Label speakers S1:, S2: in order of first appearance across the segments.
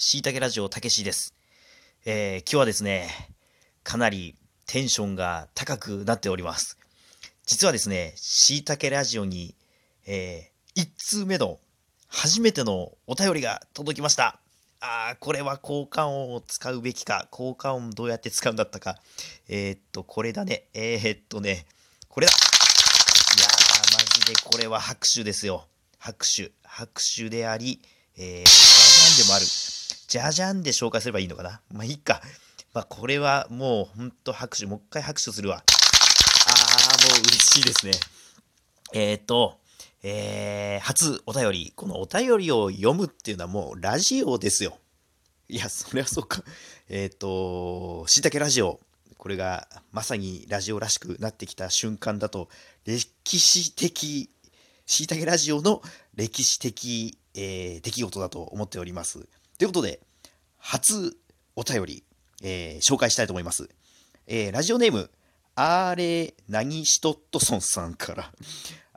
S1: しいたけラジオたけしです。えー、今日はですね、かなりテンションが高くなっております。実はですね、しいたけラジオに、えー、1通目の初めてのお便りが届きました。ああ、これは効果音を使うべきか、効果音どうやって使うんだったか。えー、っと、これだね。えー、っとね、これだ。いやー、マジでこれは拍手ですよ。拍手。拍手であり、えー、ジャジャンでもある。ジャジャンで紹介すればいいのかな？まあいいか。まあこれはもうほんと拍手、もう一回拍手するわ。あー、もう嬉しいですね。えー、っと、えー、初お便り。このお便りを読むっていうのはもうラジオですよ。いや、そりゃそうか。えっ、と、しいたけラジオ。これがまさにラジオらしくなってきた瞬間だと、歴史的、しいたけラジオの歴史的えー、出来事だと思っております。ということで、初お便り、えー、紹介したいと思います。えー、ラジオネーム、アーレー・ナギシトットソンさんから、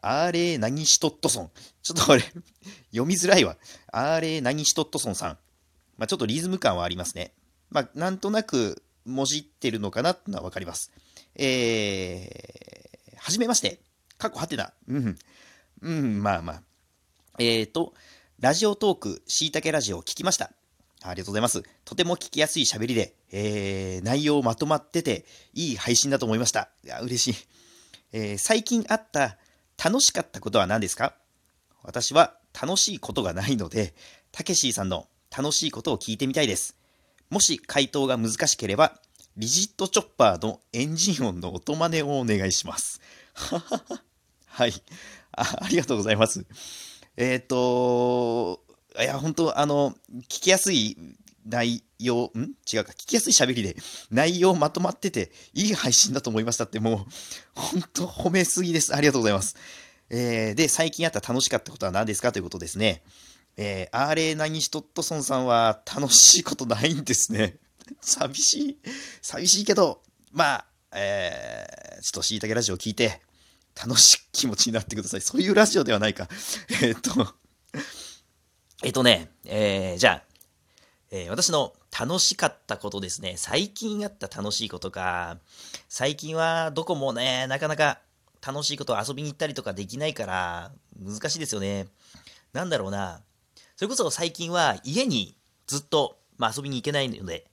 S1: アーレー・ナギシトットソン。ちょっとこれ、読みづらいわ。アーレー・ナギシトットソンさん。まあ、ちょっとリズム感はありますね。まあ、なんとなく、もじってるのかなってのはわかります。えー、はじめまして。過去はてな。うん。うん、まあまあ。えーと、ラジオトーク、しいたけラジオを聞きました。ありがとうございます。とても聞きやすい喋りで、えー、内容まとまってて、いい配信だと思いました。いや、嬉しい。えー、最近あった楽しかったことは何ですか？私は楽しいことがないので、たけしーさんの楽しいことを聞いてみたいです。もし回答が難しければ、リジットチョッパーのエンジン音の音真似をお願いします。はいあ。ありがとうございます。えっ、ー、と、いや、本当あの、聞きやすい内容、ん？違うか、聞きやすい喋りで、内容まとまってて、いい配信だと思いましたって、もう、本当褒めすぎです。ありがとうございます。えー、で、最近あった楽しかったことは何ですかということですね。えー、アーレーナニシトットソンさんは楽しいことないんですね。寂しい。寂しいけど、まあ、えー、ちょっとしいたけラジオ聞いて、楽しい気持ちになってください。そういうラジオではないか。えっと、えっとね、えー、じゃあ、えー、私の楽しかったことですね。最近あった楽しいことか。最近はどこもね、なかなか楽しいことを遊びに行ったりとかできないから、難しいですよね。なんだろうな。それこそ最近は家にずっと、まあ、遊びに行けないので、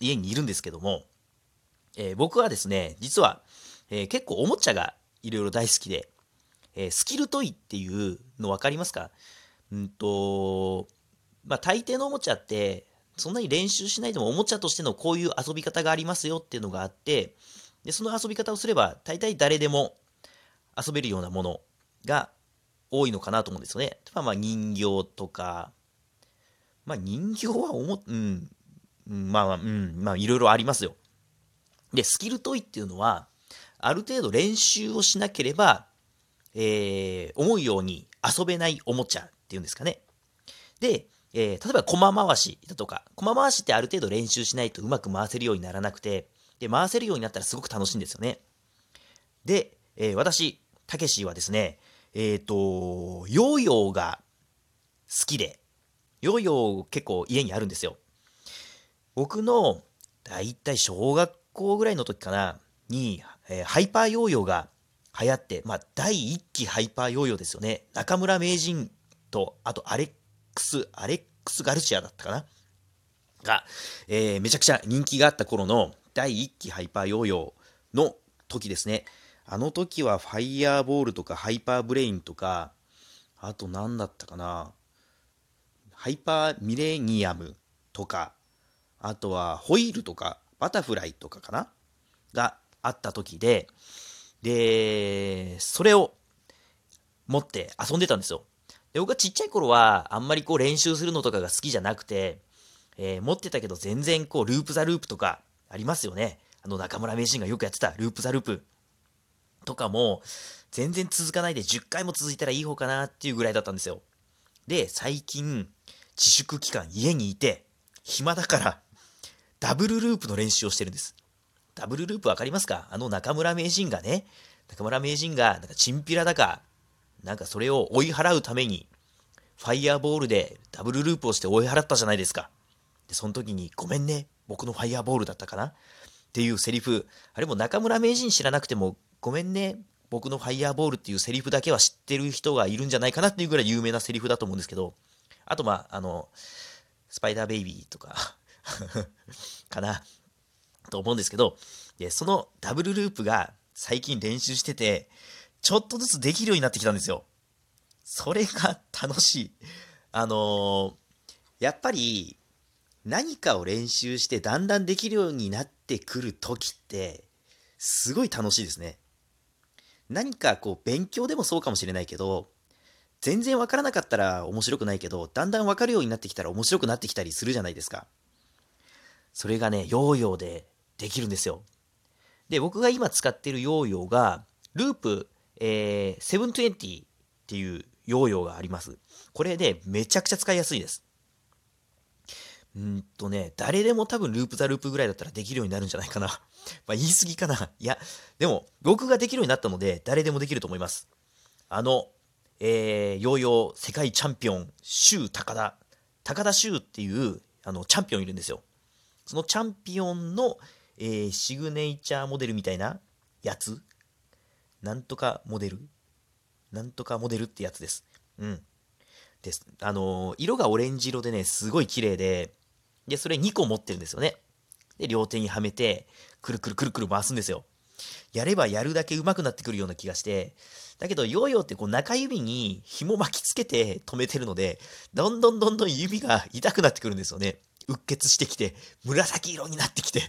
S1: 家にいるんですけども、えー、僕はですね、実は、えー、結構おもちゃがいろいろ大好きで、えー、スキルトイっていうの分かりますか？うんと、まあ、大抵のおもちゃって、そんなに練習しないでもおもちゃとしてのこういう遊び方がありますよっていうのがあって、で、その遊び方をすれば、大体誰でも遊べるようなものが多いのかなと思うんですよね。まあ、まあ人形とか、まあ人形はおも、うん、まあまあ、うん、まあいろいろありますよ。で、スキルトイっていうのは、ある程度練習をしなければ、えー、思うように遊べないおもちゃっていうんですかね。で、えー、例えば駒回しだとか、駒回しってある程度練習しないとうまく回せるようにならなくて、で、回せるようになったらすごく楽しいんですよね。で、えー、私、たけしはですね、えっ、ー、と、ヨーヨーが好きで、ヨーヨー結構家にあるんですよ。僕の、だいたい小学校ぐらいの時かな、に、えー、ハイパーヨーヨーが流行って、まあ、第1期ハイパーヨーヨーですよね。中村名人と、あとアレックス、アレックス・ガルシアだったかな？が、えー、めちゃくちゃ人気があった頃の第1期ハイパーヨーヨーの時ですね。あの時はファイヤーボールとかハイパーブレインとか、あと何だったかな？ハイパーミレニアムとか、あとはホイールとかバタフライとかかな？があった時で、で、それを持って遊んでたんですよ。で僕がちっちゃい頃は、あんまりこう練習するのとかが好きじゃなくて、えー、持ってたけど全然こうループザループとかありますよね。あの中村名人がよくやってたループザループとかも全然続かないで10回も続いたらいい方かなっていうぐらいだったんですよ。で、最近自粛期間家にいて暇だからダブルループの練習をしてるんです。ダブルループわかりますか？あの中村名人がね、中村名人が、なんかチンピラだか、なんかそれを追い払うために、ファイヤーボールでダブルループをして追い払ったじゃないですか。で、その時に、ごめんね、僕のファイアボールだったかな？っていうセリフ、あれも中村名人知らなくても、ごめんね、僕のファイヤーボールっていうセリフだけは知ってる人がいるんじゃないかな？っていうぐらい有名なセリフだと思うんですけど、あとまあ、あの、スパイダーベイビーとか かな、と思うんですけど、で、そのダブルループが最近練習してて、ちょっとずつできるようになってきたんですよ。それが楽しい。あのー、やっぱり何かを練習してだんだんできるようになってくる時って、すごい楽しいですね。何かこう勉強でもそうかもしれないけど、全然わからなかったら面白くないけど、だんだんわかるようになってきたら面白くなってきたりするじゃないですか。それがね、ヨーヨーでできるんですよ。で、僕が今使っているヨーヨーが、ループ、えー、720っていうヨーヨーがあります。これでめちゃくちゃ使いやすいです。うんとね、誰でも多分ループザループぐらいだったらできるようになるんじゃないかな。まあ言い過ぎかな。いや、でも僕ができるようになったので誰でもできると思います。あの、えー、ヨーヨー世界チャンピオン、シュー高田。高田シューっていうあのチャンピオンいるんですよ。そのチャンピオンの、えー、シグネイチャーモデルみたいなやつ？なんとかモデル？なんとかモデルってやつです。うん。です。あのー、色がオレンジ色でね、すごい綺麗で、で、それ2個持ってるんですよね。で、両手にはめて、くるくるくるくる回すんですよ。やればやるだけ上手くなってくるような気がして、だけど、ヨーヨーってこう中指に紐巻きつけて止めてるので、どんどんどんどん指が痛くなってくるんですよね。うっ血してきて、紫色になってきて、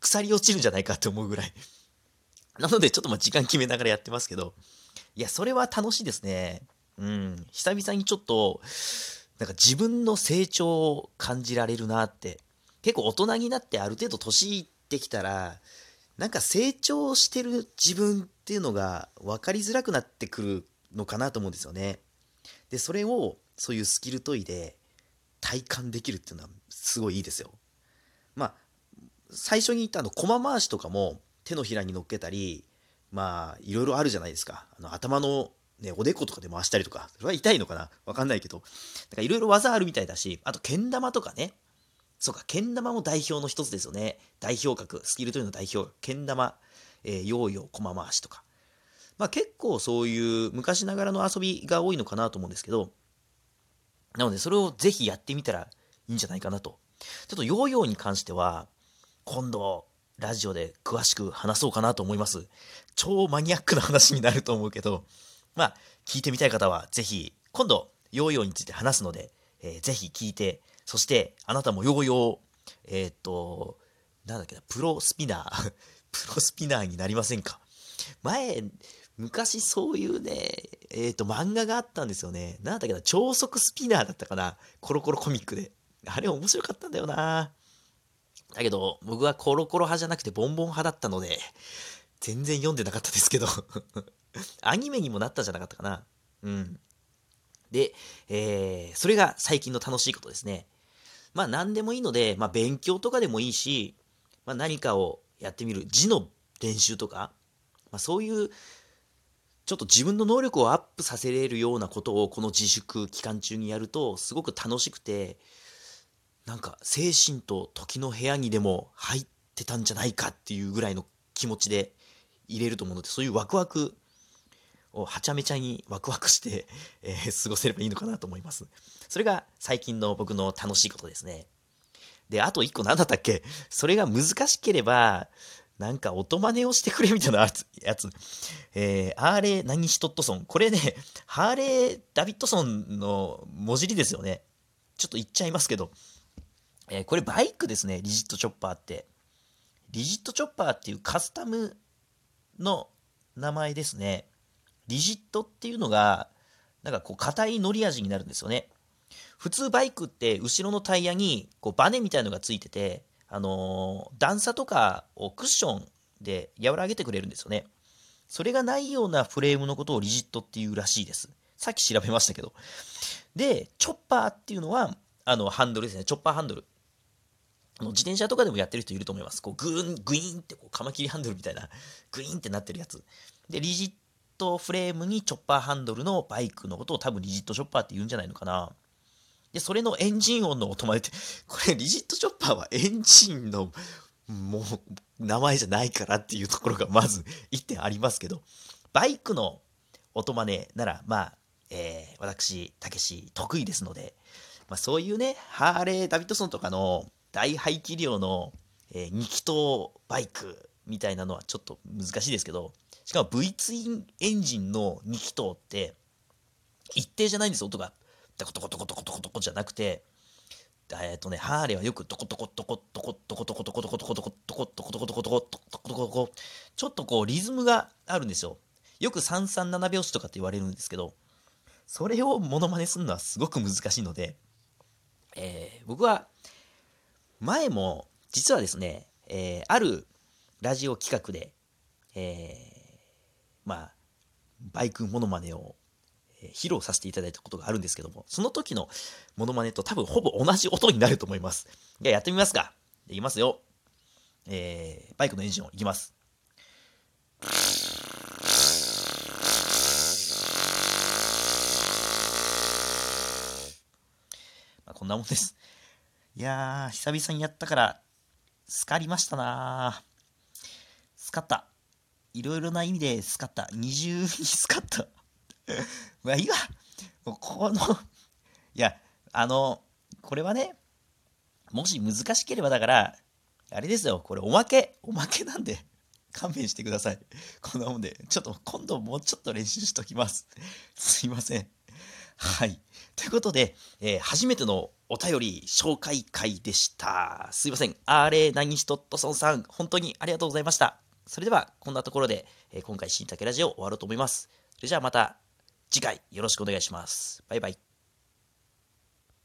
S1: 腐り落ちるんじゃないかって思うぐらい。なので、ちょっとまあ時間決めながらやってますけど、いや、それは楽しいですね。うん。久々にちょっと、なんか自分の成長を感じられるなって。結構大人になってある程度年いってきたら、なんか成長してる自分っていうのが分かりづらくなってくるのかなと思うんですよね。で、それをそういうスキルトイで体感できるっていうのはすごいいいですよ。まあ、最初に言ったあの、駒回しとかも手のひらに乗っけたり、まあ、いろいろあるじゃないですか。あの、頭のね、おでことかで回したりとか、それは痛いのかな？わかんないけど、なんかいろいろ技あるみたいだし、あと、けん玉とかね。そうか、けん玉も代表の一つですよね。代表格、スキルというの代表、けん玉、えー、ヨーヨー、駒回しとか。まあ結構そういう昔ながらの遊びが多いのかなと思うんですけど、なのでそれをぜひやってみたらいいんじゃないかなと。ちょっとヨーヨーに関しては、今度、ラジオで詳しく話そうかなと思います。超マニアックな話になると思うけど、まあ、聞いてみたい方は、ぜひ、今度、ヨーヨーについて話すので、えー、ぜひ聞いて、そして、あなたもヨーヨー、えー、っと、なんだっけな、プロスピナー、プロスピナーになりませんか？前、昔そういうね、えっ、と、漫画があったんですよね。なんだっけな、超速スピナーだったかな。コロコロコミックで。あれ面白かったんだよな。だけど、僕はコロコロ派じゃなくてボンボン派だったので、全然読んでなかったですけど アニメにもなったじゃなかったかな。うん。で、えー、それが最近の楽しいことですね。まあ何でもいいので、まあ勉強とかでもいいし、まあ何かをやってみる、字の練習とか、まあそういう、ちょっと自分の能力をアップさせれるようなことをこの自粛期間中にやると、すごく楽しくて、なんか精神と時の部屋にでも入ってたんじゃないかっていうぐらいの気持ちで入れると思うので、そういうワクワクをはちゃめちゃにワクワクして、えー、過ごせればいいのかなと思います。それが最近の僕の楽しいことですね。で、あと一個何だったっけ？それが難しければ、なんか音真似をしてくれみたいなやつ。えー、アーレー・ナニシトットソン。これね、ハーレー・ダビッドソンの文字りですよね。ちょっと言っちゃいますけど。えー、これバイクですね、リジットチョッパーって。リジットチョッパーっていうカスタムの名前ですね。リジットっていうのが、なんかこう硬い乗り味になるんですよね。普通バイクって後ろのタイヤにこうバネみたいのがついてて、あのー、段差とかをクッションで和らげてくれるんですよね。それがないようなフレームのことをリジットっていうらしいです。さっき調べましたけど。で、チョッパーっていうのは、あの、ハンドルですね。チョッパーハンドル。の自転車とかでもやってる人いると思います。こうグーン、グイーンってこうカマキリハンドルみたいな、グイーンってなってるやつ。で、リジットフレームにチョッパーハンドルのバイクのことを多分リジットショッパーって言うんじゃないのかな。で、それのエンジン音の音までって、これリジットチョッパーはエンジンのもう名前じゃないからっていうところがまず1点ありますけど、バイクの音真似なら、まあ、えー、私、たけし得意ですので、まあ、そういうね、ハーレー・ダビッドソンとかの大排気量の、えー、2気筒バイクみたいなのはちょっと難しいですけど、しかも V ツインエンジンの2気筒って一定じゃないんです音が。トコトコトコトコトコトコじゃなくて、えっとね、ハーレーはよくトコトコトコトコトコトコトコトコトコトコトコトコトコトコトコトコトコトコちょっとこうリズムがあるんですよ。よく337拍子とかって言われるんですけど、それをモノマネするのはすごく難しいので、えー、僕は前も実はですね、えー、あるラジオ企画で、えー、まあ、バイクモノマネを披露させていただいたことがあるんですけども、その時のモノマネと多分ほぼ同じ音になると思います。じゃあやってみますか。いきますよ。えー、バイクのエンジン音いきます。まあ、こんなもんです。いやー、久々にやったから、スカりましたなスカった。いろいろな意味でスカった。二重にスカった。まあいいわ。もうこのいや、あの、これはね、もし難しければだから、あれですよ、これおまけ、おまけなんで、勘弁してください。こんなもんで、ちょっと今度もうちょっと練習しときます。すいません。はい。ということで、えー、初めてのお便り紹介会でした。すいません。あれ、なにしとっとそんさん、本当にありがとうございました。それでは、こんなところで、え、今回、新竹ラジオ終わろうと思います。それじゃあまた次回よろしくお願いします。バイバイ。